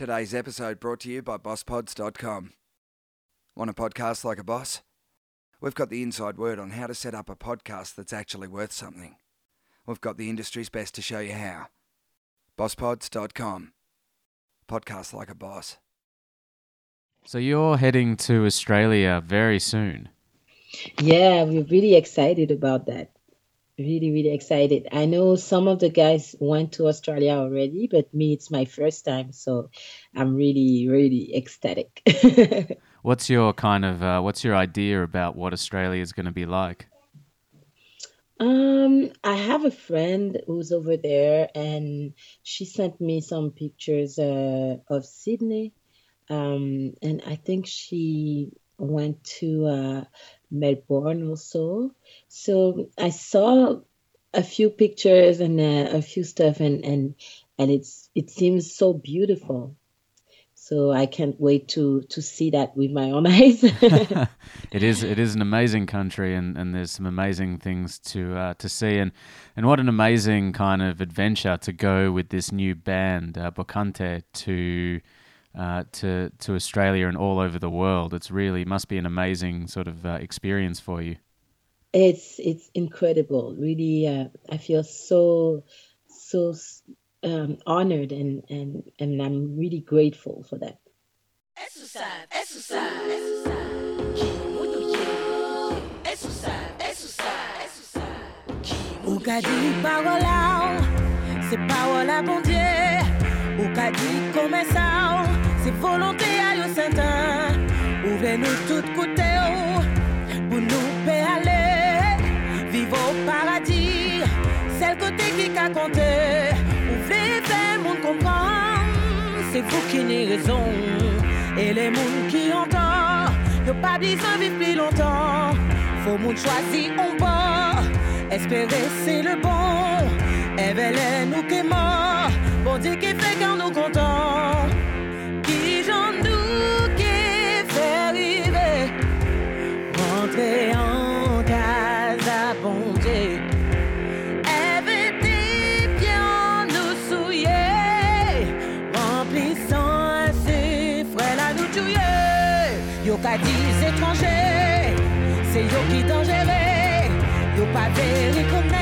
Today's episode brought to you by BossPods.com. Want a podcast like a boss? We've got the inside word on how to set up a podcast that's actually worth something. We've got the industry's best to show you how. BossPods.com. Podcast like a boss. So you're heading to Australia very soon. Yeah, we're really excited about that. Really, really excited. I know some of the guys went to Australia already, but me, it's my first time. So I'm really, really ecstatic. What's your kind of uh, what's your idea about what Australia is going to be like? Um, I have a friend who's over there, and she sent me some pictures uh, of Sydney. Um, and I think she went to uh, Melbourne also. So I saw a few pictures and a few stuff, and and and it's it seems so beautiful. So I can't wait to to see that with my own eyes. it is it is an amazing country, and, and there's some amazing things to uh, to see, and and what an amazing kind of adventure to go with this new band uh, Bokanté to. Uh, to to Australia and all over the world. It's really must be an amazing sort of uh, experience for you. It's it's incredible. Really, uh, I feel so so um, honored and, and and I'm really grateful for that. Exercise, exercise, exercise. volonté à l'eau sainte ouvrez nous toutes côté pour nous péraler vivre au paradis c'est le côté qui a compté. Ouvrez fait mon comprend. c'est vous qui n'y raison. Et les mounes qui entendent n'ont pas besoin de vivre plus longtemps. Faut m'en choisir un bord espérer c'est le bon. Et bel et nous qui mort, bon dit qu'il fait quand nous comptons. avere con me.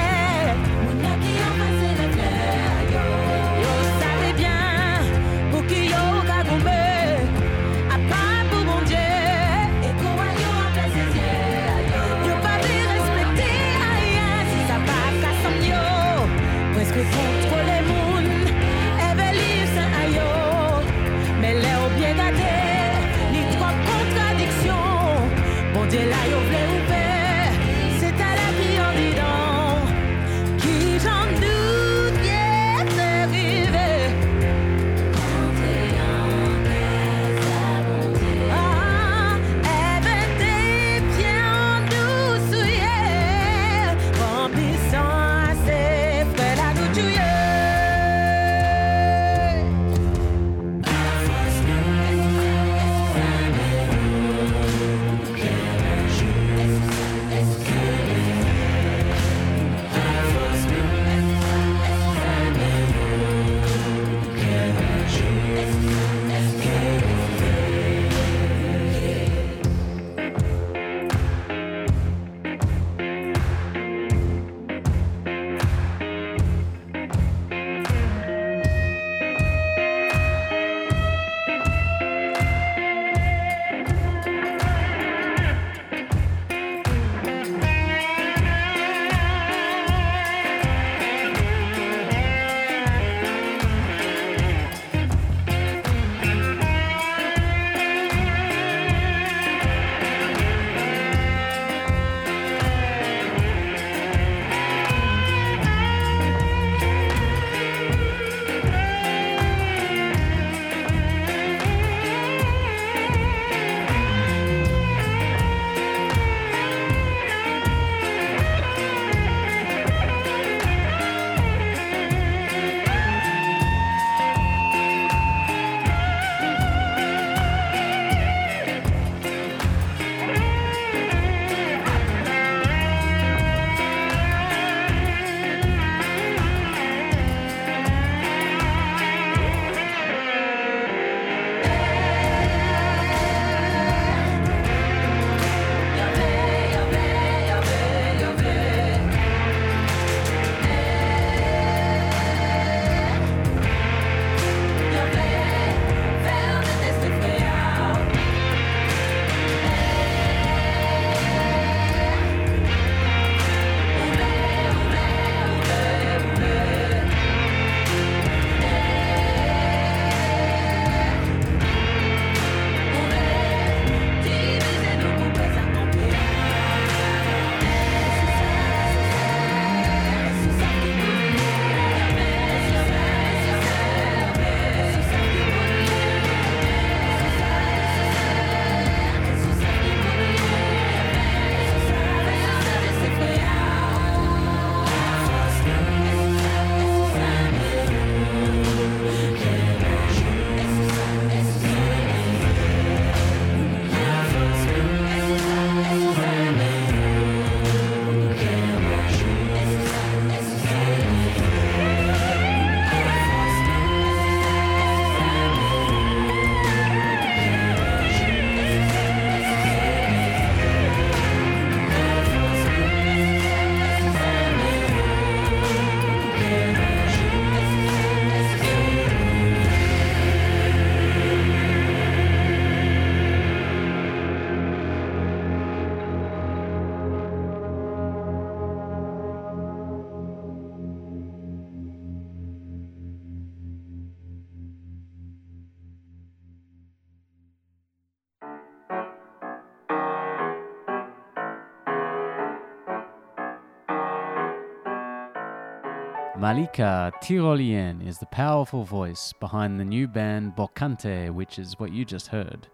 Malika Tyrolien is the powerful voice behind the new band Bokanté, which is what you just heard.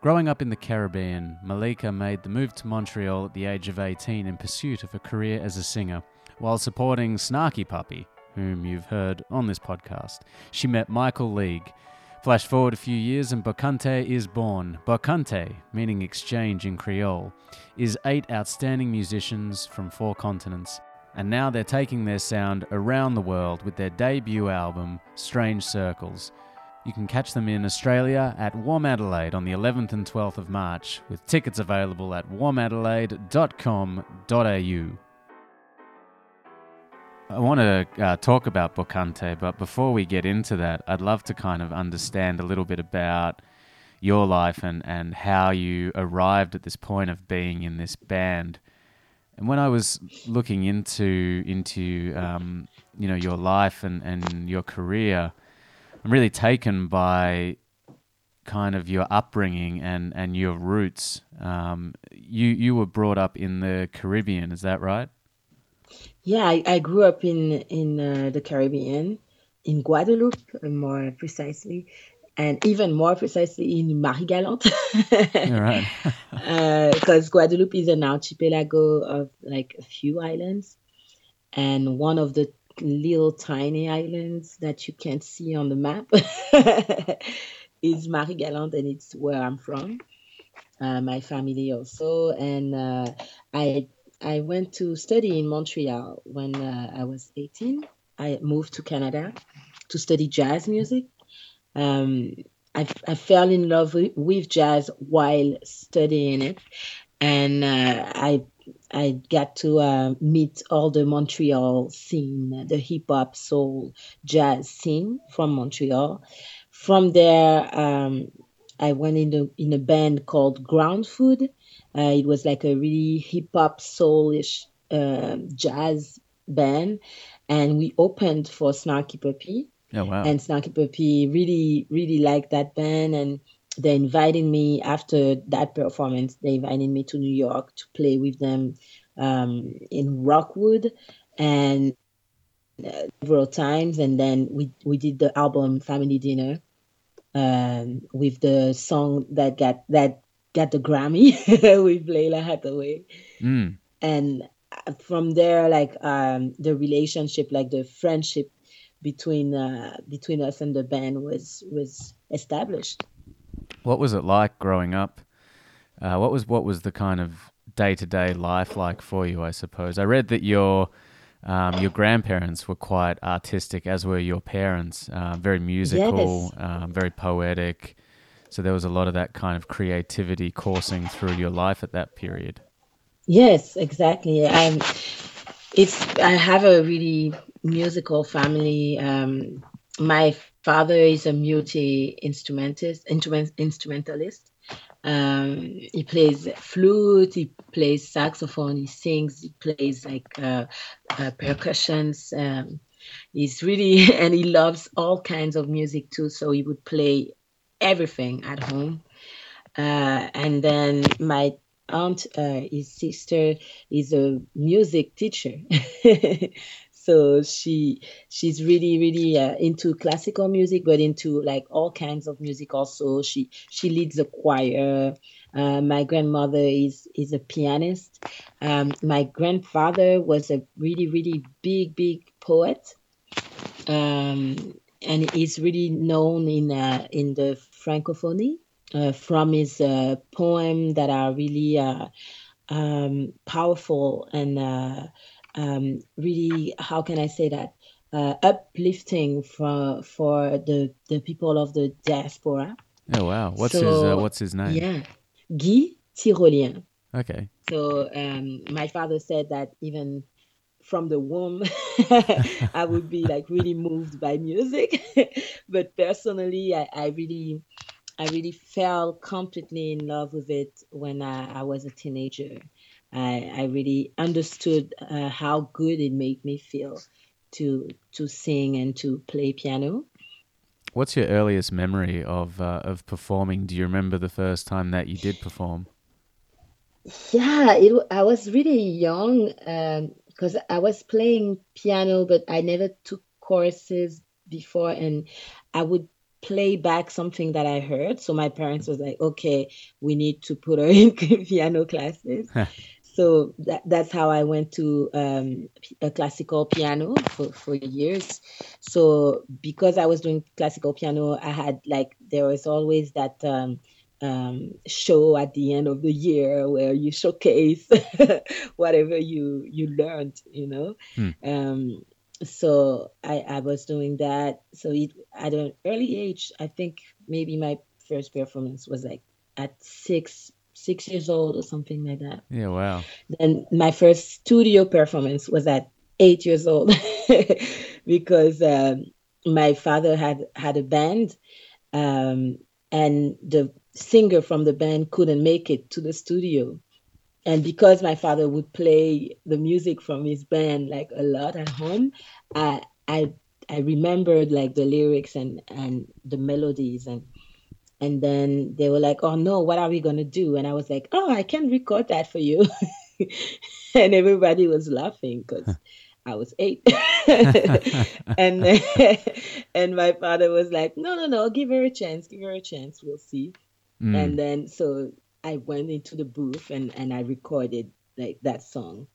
Growing up in the Caribbean, Malika made the move to Montreal at the age of 18 in pursuit of a career as a singer, while supporting Snarky Puppy, whom you've heard on this podcast. She met Michael League. Flash forward a few years and Bokanté is born. Bokanté, meaning exchange in Creole, is eight outstanding musicians from four continents and now they're taking their sound around the world with their debut album, Strange Circles. You can catch them in Australia at WOMADelaide on the 11th and 12th of March, with tickets available at womadelaide.com.au. I want to uh, talk about Bokanté, but before we get into that, I'd love to kind of understand a little bit about your life and, and how you arrived at this point of being in this band. And when I was looking into into um, you know your life and, and your career, I'm really taken by kind of your upbringing and, and your roots. Um, you you were brought up in the Caribbean, is that right? Yeah, I, I grew up in in uh, the Caribbean, in Guadeloupe, more precisely, and even more precisely in Marie-Galante. right. Because uh, Guadeloupe is an archipelago of like a few islands, and one of the little tiny islands that you can't see on the map is Marie-Galante, and it's where I'm from. Uh, my family also, and uh, I I went to study in Montreal when uh, I was 18. I moved to Canada to study jazz music um, I, I fell in love with, with, jazz while studying it, and uh, I I got to uh, meet all the Montreal scene, the hip hop, soul, jazz scene from Montreal. From there, um, I went in the in a band called Groundfood. Uh, it was like a really hip hop, soulish uh, jazz band, and we opened for Snarky Puppy. Oh, wow. And Snarky Puppy really, really liked that band. And they invited me after that performance, they invited me to New York to play with them um, in Rockwood and uh, several times. And then we, we did the album Family Dinner um, with the song that got that got the Grammy with Lalah Hathaway. Mm. And uh, from there, like um, the relationship, like the friendship between uh, between us and the band was was established. What was it like growing up? Uh, what was what was the kind of day to day life like for you? I suppose I read that your um, your grandparents were quite artistic, as were your parents. Uh, very musical, yes. um, very poetic. So there was a lot of that kind of creativity coursing through your life at that period. Yes, exactly. Um, it's I have a really musical family. Um, my father is a multi instrumentist, instrument, instrumentalist. Um, he plays flute, he plays saxophone, he sings, he plays like uh, uh, percussions. Um, he's really and he loves all kinds of music too. So he would play everything at home. Uh, and then my aunt, uh, his sister, is a music teacher. so she she's really really uh, into classical music but into like all kinds of music also. She she leads a choir. Uh, my grandmother is is a pianist. Um, my grandfather was a really really big big poet. Um, and he's really known in uh, in the francophonie uh, from his uh, poem that are really uh, um, powerful and um, really how can I say that uh, uplifting for for the the people of the diaspora. Oh wow! What's so, his uh, What's his name? Yeah, Guy Tyrolien. Okay. So um, my father said that even from the womb, I would be like really moved by music, but personally, I, I really. I really fell completely in love with it when I, I was a teenager. I, I really understood uh, how good it made me feel to to sing and to play piano. What's your earliest memory of uh, of performing? Do you remember the first time that you did perform? Yeah, it, I was really young, um, because I was playing piano, but I never took courses before, and I would play back something that I heard. So my parents was like, okay, we need to put her in piano classes. so that, that's how I went to um, a classical piano for, for years. So because I was doing classical piano, I had like, there was always that um, um, show at the end of the year where you showcase whatever you you learned, you know. Hmm. Um, so I, I was doing that. So it, at an early age, I think maybe my first performance was like at six six years old or something like that. Yeah, wow. Then my first studio performance was at eight years old because um, my father had had a band um, and the singer from the band couldn't make it to the studio and because my father would play the music from his band like a lot at home i i i remembered like the lyrics and and the melodies and and then they were like oh no what are we going to do and i was like oh i can record that for you and everybody was laughing because i was eight and and my father was like no no no give her a chance give her a chance we'll see Mm. and then so I went into the booth and and I recorded like that song.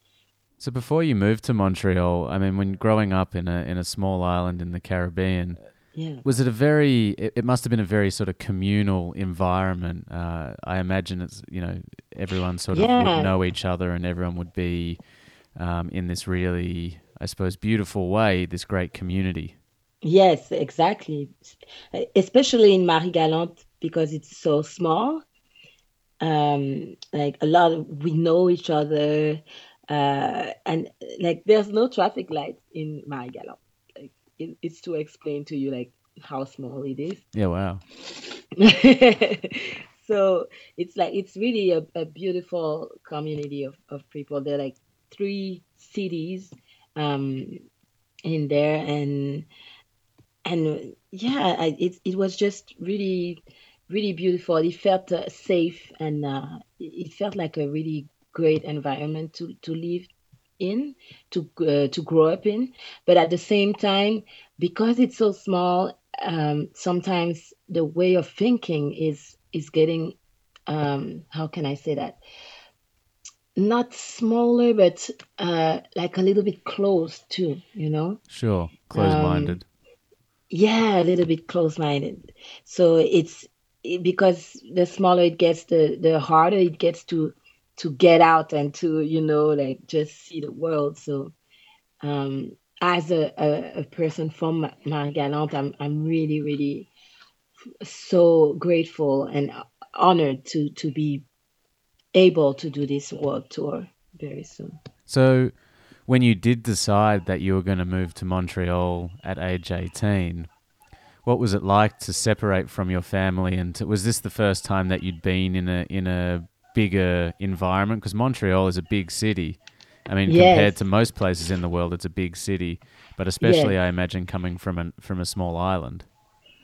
So before you moved to Montreal, I mean, when growing up in a in a small island in the Caribbean, Yeah. was it a very? It, it must have been a very sort of communal environment. Uh, I imagine it's you know everyone sort of Yeah. would know each other and everyone would be um, in this really, I suppose, beautiful way. This great community. Yes, exactly. Especially in Marie Galante because it's so small. Um, like a lot of we know each other, uh, and like there's no traffic lights in Marie Galante. It, it's to explain to you like how small it is. Yeah, wow. so it's like it's really a, a beautiful community of, of people. There are like three cities um, in there, and and yeah, I, it it was just really really beautiful. It felt uh, safe, and uh, it it felt like a really great environment to to live in, to uh, to grow up in. But at the same time, because it's so small, um, sometimes the way of thinking is is getting um, how can I say that? Not smaller, but uh, like a little bit close too. You know. Sure, close-minded. Yeah, a little bit close-minded. So it's it, because the smaller it gets, the the harder it gets to to get out and to you know like just see the world. So um, as a, a, a person from Ma- Marie I'm I'm really really so grateful and honored to to be able to do this world tour very soon. So, when you did decide that you were going to move to Montreal at age 18, what was it like to separate from your family? And to, was this the first time that you'd been in a in a bigger environment? Because Montreal is a big city. I mean, Yes. compared to most places in the world, it's a big city. But especially, I imagine, coming from a from a small island.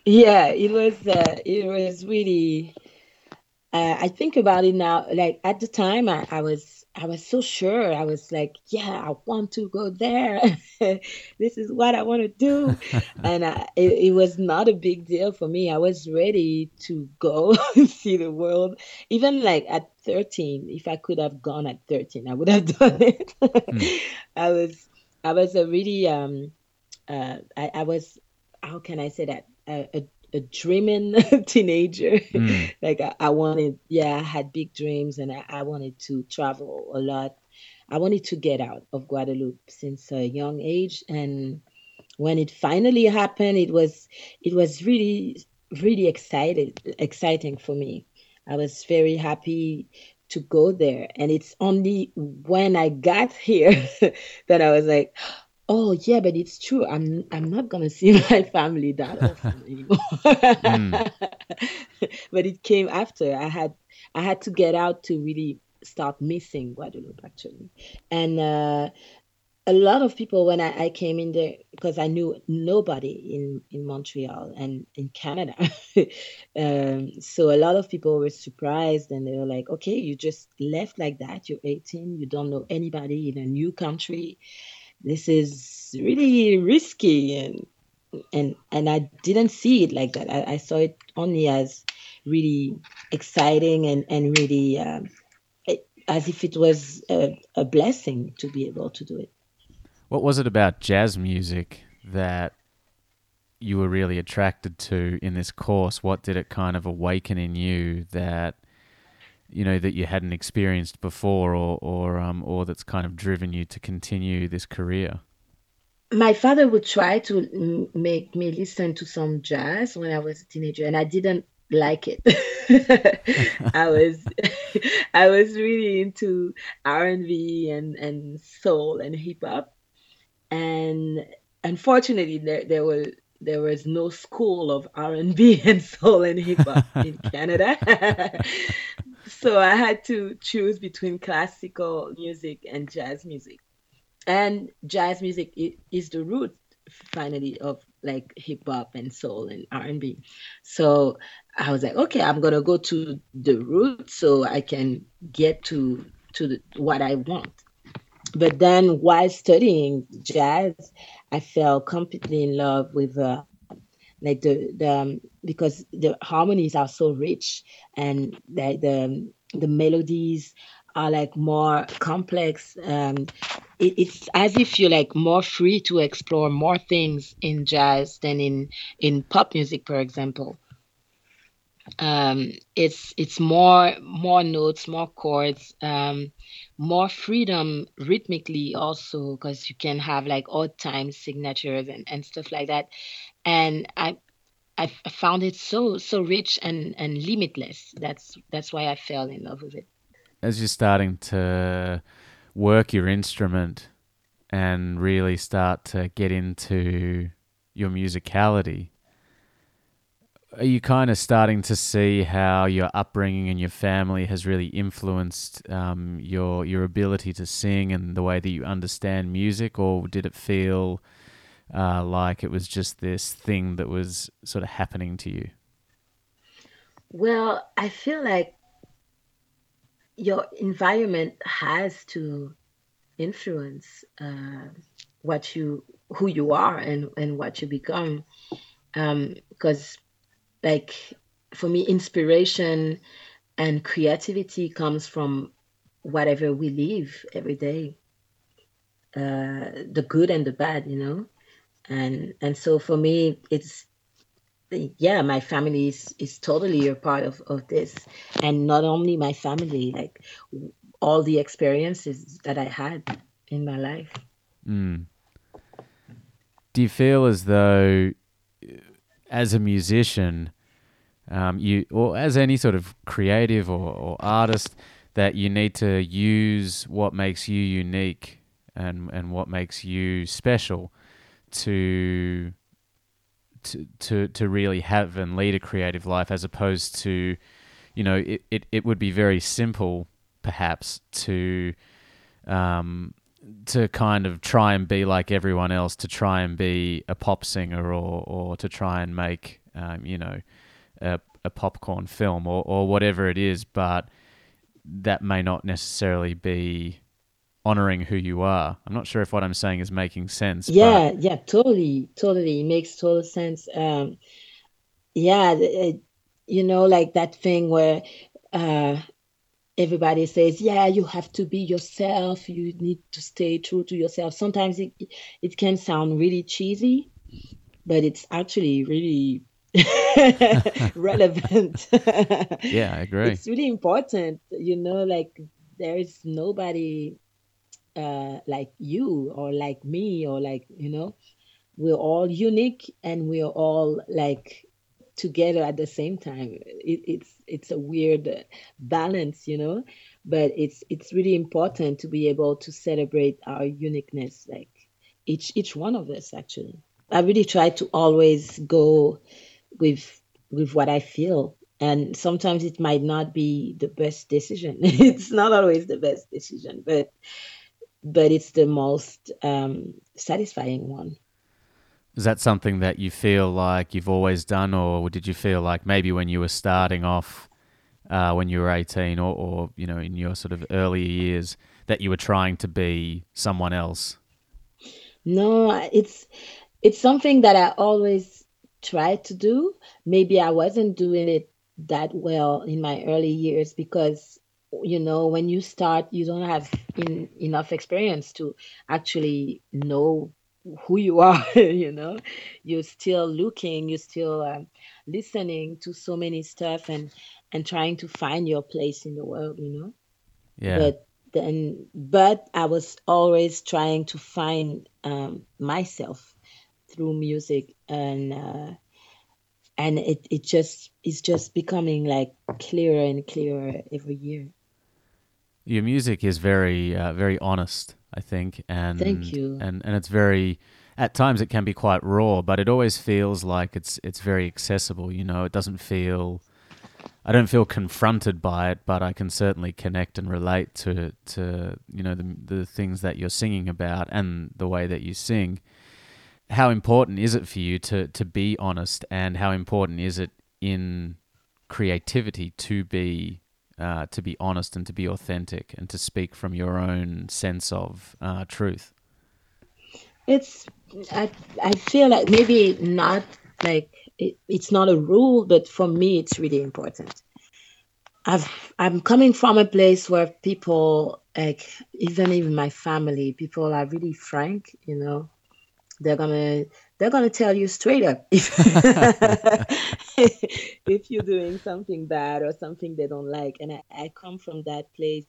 Yeah, it was uh, it was really uh, I think about it now like at the time I, I was I was so sure. I was like yeah I want to go there. This is what I want to do. And I, it, it was not a big deal for me. I was ready to go see the world. Even like at 13 if I could have gone at 13 I would have done it. I was I was a really um uh I, I was how can I say that? A, a, a dreaming teenager. Mm. like I, I wanted, yeah, I had big dreams and I, I wanted to travel a lot. I wanted to get out of Guadeloupe since a young age, and when it finally happened, it was it was really really excited exciting for me. I was very happy to go there, and it's only when I got here that I was like, oh yeah but it's true i'm i'm not gonna see my family that often anymore but it came after i had i had to get out to really start missing guadeloupe actually and uh a lot of people when I, I came in there because I knew nobody in in Montreal and in Canada. um, so a lot of people were surprised and they were like, "Okay, you just left like that. You're 18. You don't know anybody in a new country. This is really risky." And and and I didn't see it like that. I, I saw it only as really exciting and and really um, it, as if it was a, a blessing to be able to do it. What was it about jazz music that you were really attracted to in this course? What did it kind of awaken in you that you know that you hadn't experienced before, or or um, or that's kind of driven you to continue this career? My father would try to make me listen to some jazz when I was a teenager, and I didn't like it. I was I was really into R and and soul and hip hop, and unfortunately there there was there was no school of R&B and soul and hip hop in Canada. So I had to choose between classical music and jazz music. And jazz music is the root finally of like hip hop and soul and R&B. So I was like, okay, I'm going to go to the root so I can get to to the, what I want but then while studying jazz, I fell completely in love with uh, like the the um, because the harmonies are so rich and like the the melodies are like more complex. Um, it, it's as if you're like more free to explore more things in jazz than in in pop music, for example. Um, it's it's more more notes, more chords. Um, more freedom rhythmically also because you can have like odd time signatures and, and stuff like that and i i found it so so rich and and limitless. That's that's why i fell in love with it. As you're starting to work your instrument and really start to get into your musicality are you kind of starting to see how your upbringing and your family has really influenced um, your your ability to sing and the way that you understand music, or did it feel uh, like it was just this thing that was sort of happening to you? Well, I feel like your environment has to influence uh, what you who you are and and what you become because um, like for me inspiration and creativity comes from whatever we live every day uh, the good and the bad you know and and so for me it's yeah my family is is totally a part of of this. And not only my family like all the experiences that i had in my life. Mm. do you feel as though as a musician, um, you or as any sort of creative or, or artist, that you need to use what makes you unique and and what makes you special to to to to really have and lead a creative life as opposed to you know it, it, it would be very simple perhaps to um, to kind of try and be like everyone else, to try and be a pop singer or, or to try and make, um, you know, a, a popcorn film or, or whatever it is, but that may not necessarily be honoring who you are. I'm not sure if what I'm saying is making sense. Yeah, but... yeah, totally, totally. It makes total sense. Um, yeah, it, you know, like that thing where uh, everybody says, yeah, you have to be yourself. You need to stay true to yourself. Sometimes it, it can sound really cheesy, but it's actually really relevant. yeah, I agree. It's really important. You know, like there is nobody uh, like you or like me or like, you know, we're all unique and we're all like together at the same time. It, it's it's a weird balance, you know, but it's it's really important to be able to celebrate our uniqueness, like each each one of us. Actually, I really try to always go with with what I feel, and sometimes it might not be the best decision. it's not always the best decision, but but it's the most um, satisfying one. Is that something that you feel like you've always done, or did you feel like maybe when you were starting off, uh, when you were 18, or, or, you know, in your sort of earlier years, that you were trying to be someone else? No, it's it's something that I always tried to do. Maybe I wasn't doing it that well in my early years because you know when you start you don't have in, enough experience to actually know who you are you know? You're still looking you're still um, listening to so many stuff and and trying to find your place in the world you know? Yeah. But then but i was always trying to find um, myself through music and uh, and it, it just is just becoming like clearer and clearer every year your music is very uh, very honest i think and Thank you. and and it's very at times it can be quite raw but it always feels like it's it's very accessible you know it doesn't feel I don't feel confronted by it, but I can certainly connect and relate to to you know the the things that you're singing about and the way that you sing. How important is it for you to to be honest, and how important is it in creativity to be uh, to be honest and to be authentic and to speak from your own sense of uh, truth? It's I I feel like maybe not like it, it's not a rule, but for me, it's really important. I've I'm coming from a place where people like even even my family, people are really frank. You know, they're gonna they're gonna tell you straight up if if you're doing something bad or something they don't like. And I, I come from that place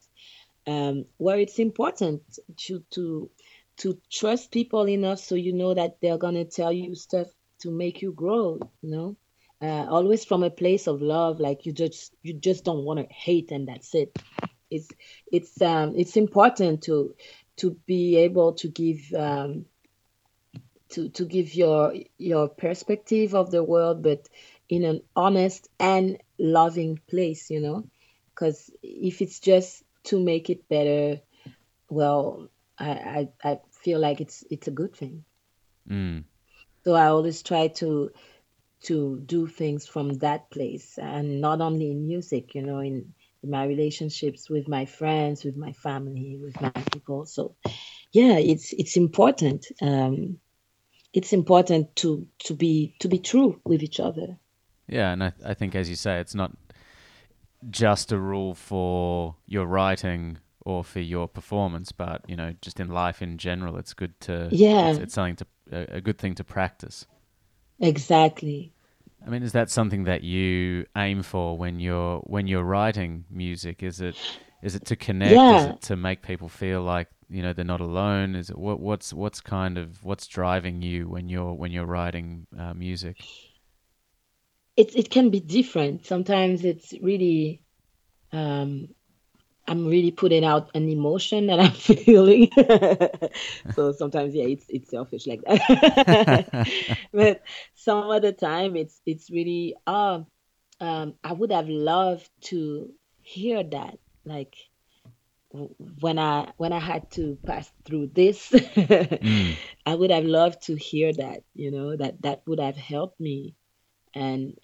um, where it's important to to to trust people enough so you know that they're gonna tell you stuff to make you grow you know uh, always from a place of love like you just you just don't want to hate and that's it it's it's um it's important to to be able to give um to to give your your perspective of the world but in an honest and loving place you know because if it's just to make it better well I, I i feel like it's it's a good thing Mm. so I always try to to do things from that place and not only in music, you know, in, in my relationships with my friends, with my family, with my people. So yeah, it's it's important. Um, it's important to to be to be true with each other. Yeah, and I, I think, as you say, it's not just a rule for your writing or for your performance, but you know, just in life in general, it's good to Yeah. it's, it's something to a, a good thing to practice. Exactly. I mean, is that something that you aim for when you're when you're writing music? Is it is it to connect? Is Yeah. it to make people feel like you know they're not alone? Is it what what's what's kind of what's driving you when you're when you're writing uh, music? It it can be different. Sometimes it's really um I'm really putting out an emotion that I'm feeling. so sometimes, yeah, it's it's selfish like that. but some other time, it's it's really oh, um, I would have loved to hear that. Like when I when I had to pass through this, Mm. I would have loved to hear that. You know that that would have helped me. And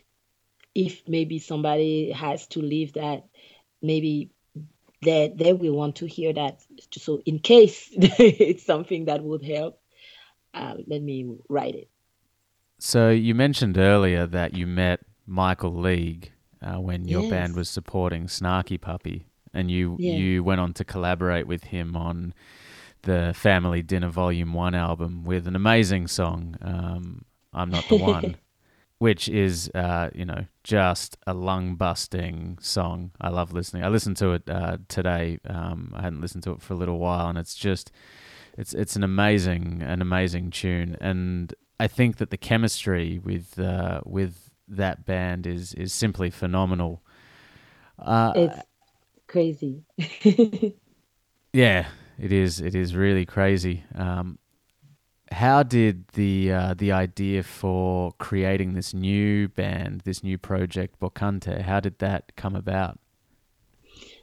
if maybe somebody has to leave that, maybe they they will want to hear that. So in case it's something that would help, uh, let me write it. So you mentioned earlier that you met Michael League uh, when your band was supporting Snarky Puppy, and you Yeah. you went on to collaborate with him on the Family Dinner Volume One album with an amazing song, um, "I'm Not the One," which is uh, you know just a lung busting song. I love listening. I listened to it uh, today. Um, I hadn't listened to it for a little while, and it's just it's it's an amazing an amazing tune, and I think that the chemistry with uh, with that band is is simply phenomenal. Uh, It's crazy. yeah, it is. It is really crazy. Um, how did the uh, the idea for creating this new band, this new project, Bokanté, how did that come about?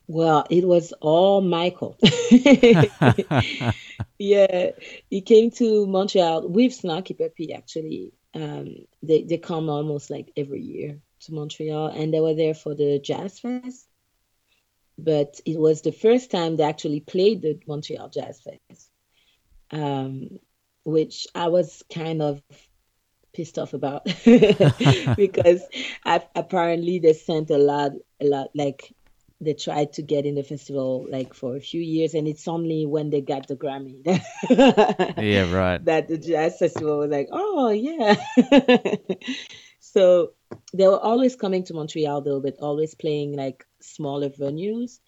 Well, it was all Michael. yeah, he came to Montreal with Snarky Puppy actually. Um, they they come almost like every year to Montreal, and they were there for the Jazz Fest. But it was the first time they actually played the Montreal Jazz Fest, um, which I was kind of pissed off about because I, apparently they sent a lot, a lot like they tried to get in the festival like for a few years and it's only when they got the grammy yeah right. that the jazz festival was like oh yeah. So they were always coming to montreal though but always playing like smaller venues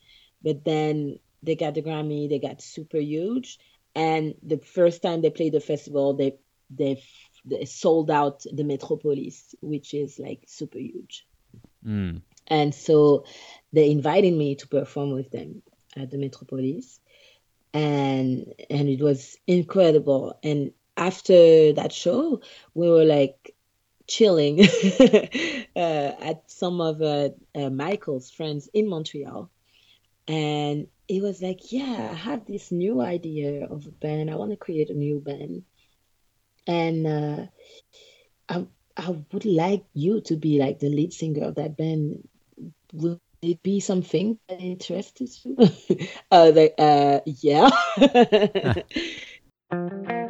but then they got the grammy they got super huge and the first time they played the festival they they, they sold out the metropolis which is like super huge mm. And so they invited me to perform with them at the Metropolis. And and it was incredible. And after that show, we were like chilling uh, at some of uh, uh, Michael's friends in Montreal. And it was like, yeah, I have this new idea of a band. I want to create a new band. And I, I would like you to be like the lead singer of that band would it be something that interests you? like, uh, yeah.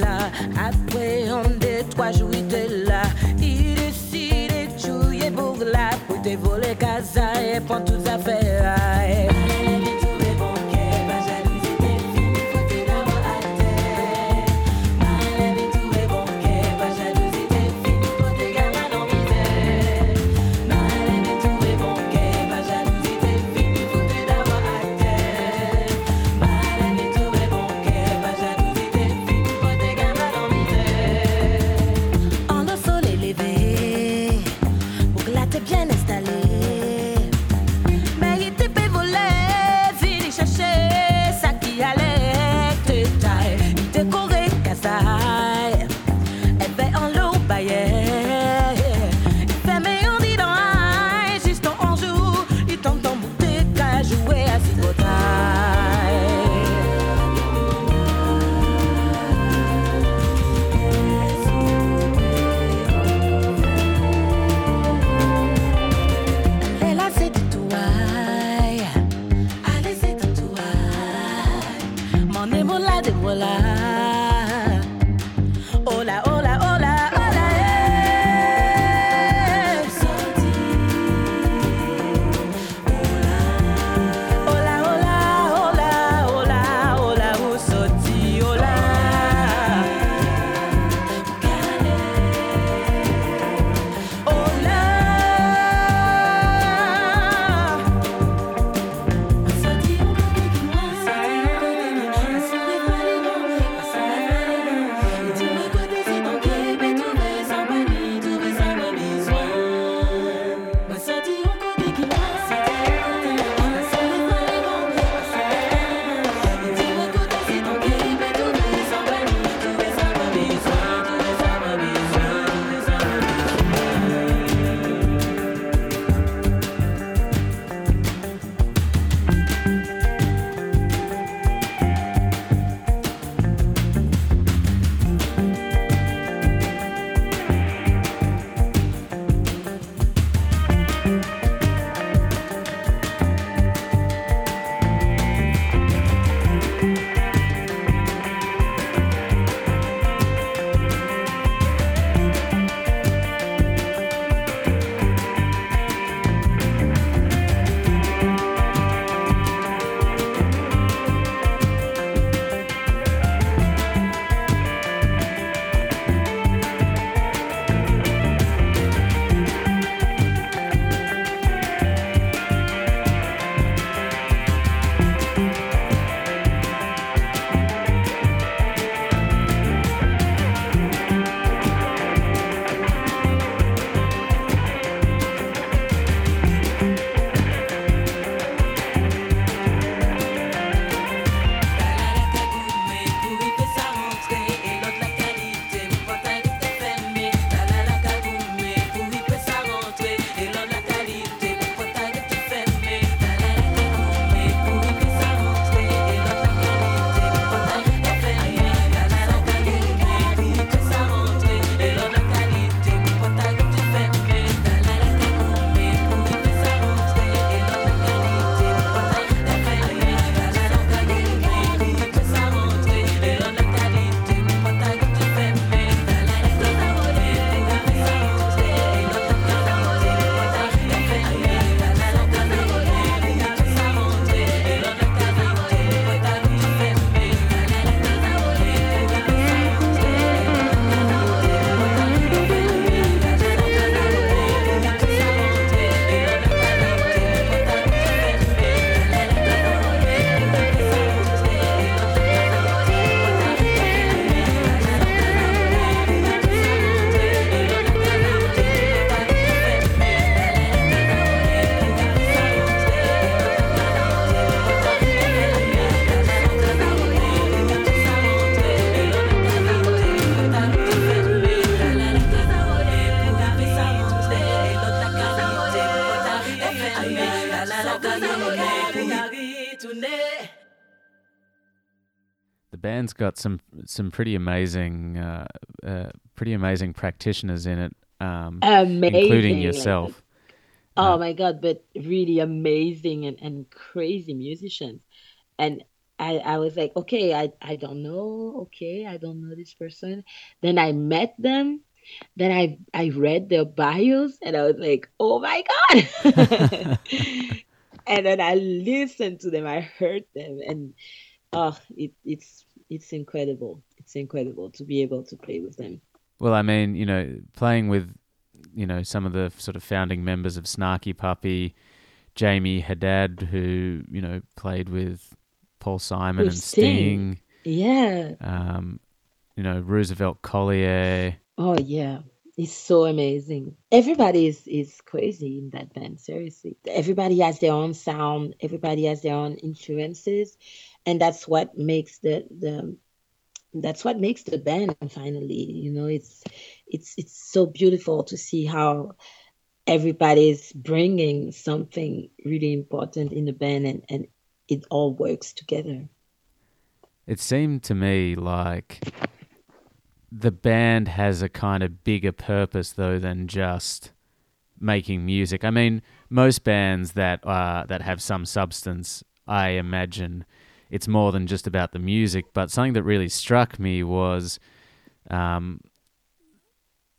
là, appréhendez trois jours de là. Il décide de tuer pour la, pour te voler casa et prendre tout affaires. Band's got some some pretty amazing, uh, uh, pretty amazing practitioners in it, um, including like, yourself. oh my god, but really amazing and, and crazy musicians. And I, I was like, okay, I, I don't know, okay, I don't know this person. Then I met them. Then I I read their bios and I was like, oh my God. and then I listened to them, I heard them, and oh, it, it's it's incredible. It's incredible to be able to play with them. Well, I mean, you know, playing with, you know, some of the sort of founding members of Snarky Puppy, Jamie Haddad, who you know played with Paul Simon With and Sting. Sting. Yeah. Um, you know, Roosevelt Collier. Oh yeah, it's so amazing. Everybody is is crazy in that band, seriously. Everybody has their own sound, everybody has their own influences, and that's what makes the the that's what makes the band finally, you know, it's it's it's so beautiful to see how everybody is bringing something really important in the band and and it all works together. It seemed to me like the band has a kind of bigger purpose though than just making music. I mean, most bands that uh, that have some substance, I imagine it's more than just about the music. But something that really struck me was um,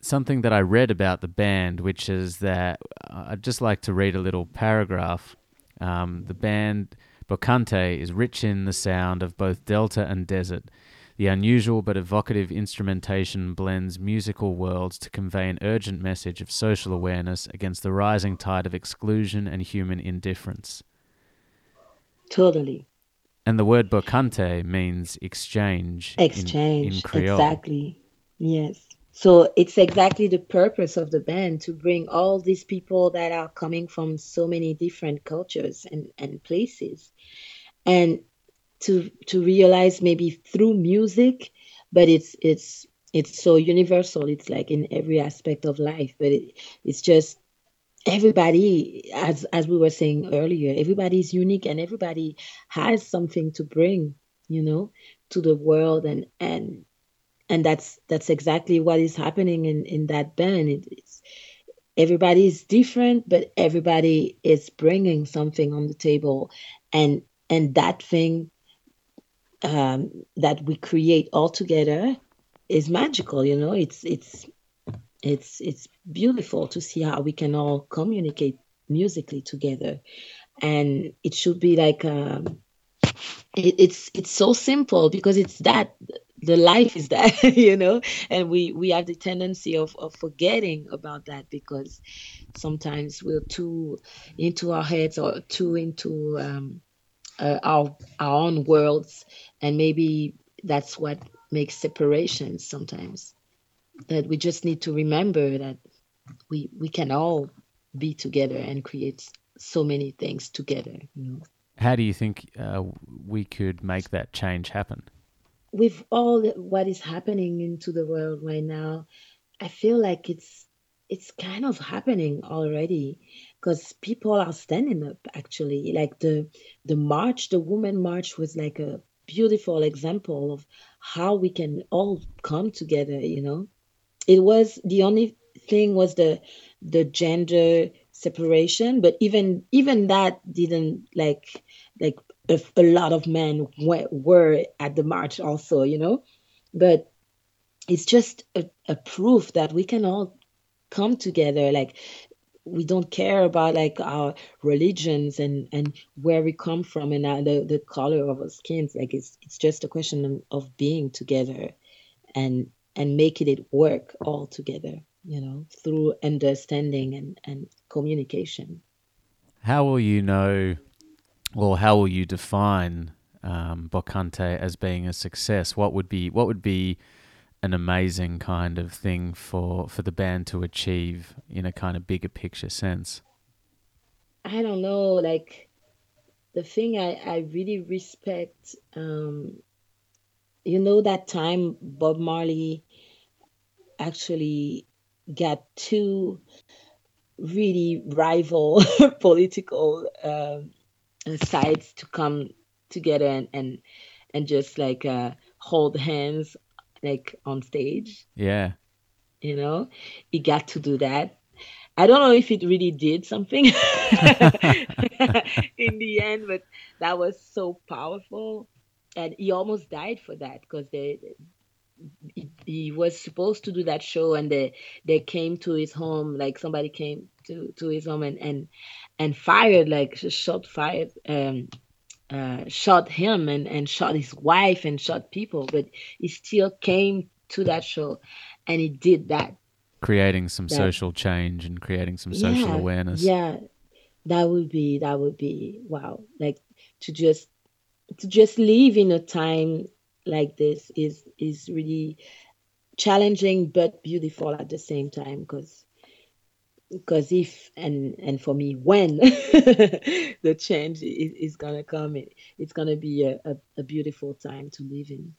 something that I read about the band, which is that uh, I'd just like to read a little paragraph. Um, the band Bokanté is rich in the sound of both delta and desert. The unusual but evocative instrumentation blends musical worlds to convey an urgent message of social awareness against the rising tide of exclusion and human indifference. Totally. And the word bokanté means exchange. in- exchange in, Creole. exactly yes so it's exactly the purpose of the band to bring all these people that are coming from so many different cultures and, and places and to to realize maybe through music but it's it's it's so universal it's like in every aspect of life but it, it's just everybody as as we were saying earlier everybody is unique and everybody has something to bring you know to the world. And and and that's that's exactly what is happening in in that band. It, it's everybody is different but everybody is bringing something on the table. And and that thing um that we create all together is magical you know? It's it's it's it's beautiful to see how we can all communicate musically together. And it should be like um it, it's it's so simple because it's that the life is that you know? And we we have the tendency of, of forgetting about that because sometimes we're too into our heads or too into um, uh, our our own worlds. And maybe that's what makes separations sometimes that we just need to remember that we we can all be together and create so many things together you know How do you think uh, we could make that change happen? with all the- what is happening into the world right now, I feel like it's it's kind of happening already because people are standing up actually. Like the the march, the woman march was like a beautiful example of how we can all come together, you know. It was the only thing was the the gender separation, but even even that didn't like like a, a lot of men were, at the march also, you know. But it's just a, a proof that we can all come together. Like we don't care about like our religions and and where we come from and uh, the the color of our skins. Like it's it's just a question of being together, and and making it work all together. You know, through understanding and and communication. How will you know, or how will you define um, Bokanté as being a success? What would be what would be an amazing kind of thing for for the band to achieve in a kind of bigger picture sense? I don't know, like the thing I, I really respect, um, you know, that time Bob Marley actually got two really rival political um, sides to come together and and, and just like uh, hold hands like on stage. Yeah. You know, he got to do that. I don't know if it really did something in the end, but that was so powerful. And he almost died for that because they he, was supposed to do that show and they they came to his home like somebody came to to his home and and and fired like shot fired um uh, shot him and, and shot his wife and shot people, but he still came to that show and he did that. Creating some that, social change and creating some social yeah, awareness. Yeah, that would be that would be wow. Like to just to just live in a time like this is is really challenging but beautiful at the same time because because if and and for me when the change is, is gonna come it, it's gonna be a, a, a, beautiful time to live in.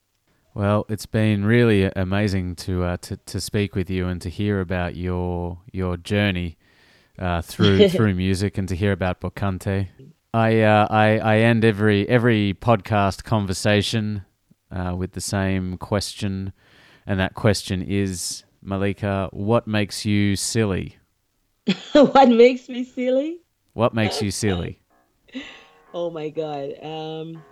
Well it's been really amazing to uh, to, to speak with you and to hear about your your journey uh, through through music and to hear about Bokanté I, uh, I I end every every podcast conversation uh, with the same question and that question is Malika what makes you silly what makes me silly? What makes you silly? oh my god. Um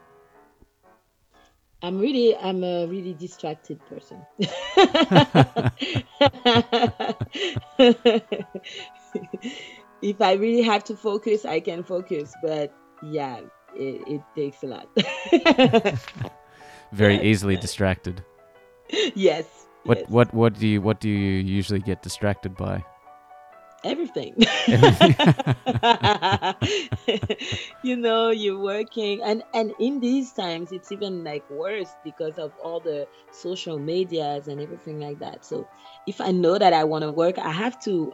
I'm really I'm a really distracted person. if I really have to focus, I can focus, but yeah, it, it takes a lot. Very easily distracted. Yes. What yes. what what do you what do you usually get distracted by? everything. you know, you're working and and in these times it's even like worse because of all the social medias and everything like that. So if I know that I want to work, I have to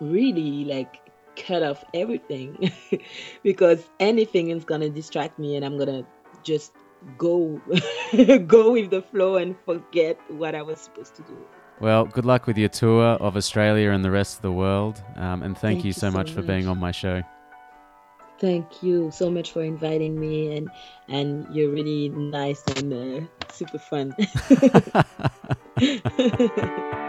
really like cut off everything because anything is going to distract me and I'm going to just go go with the flow and forget what I was supposed to do. Well, good luck with your tour of Australia and the rest of the world. Um, and thank, thank, you so, so much, much for being on my show. Thank you so much for inviting me, and and you're really nice and uh, super fun.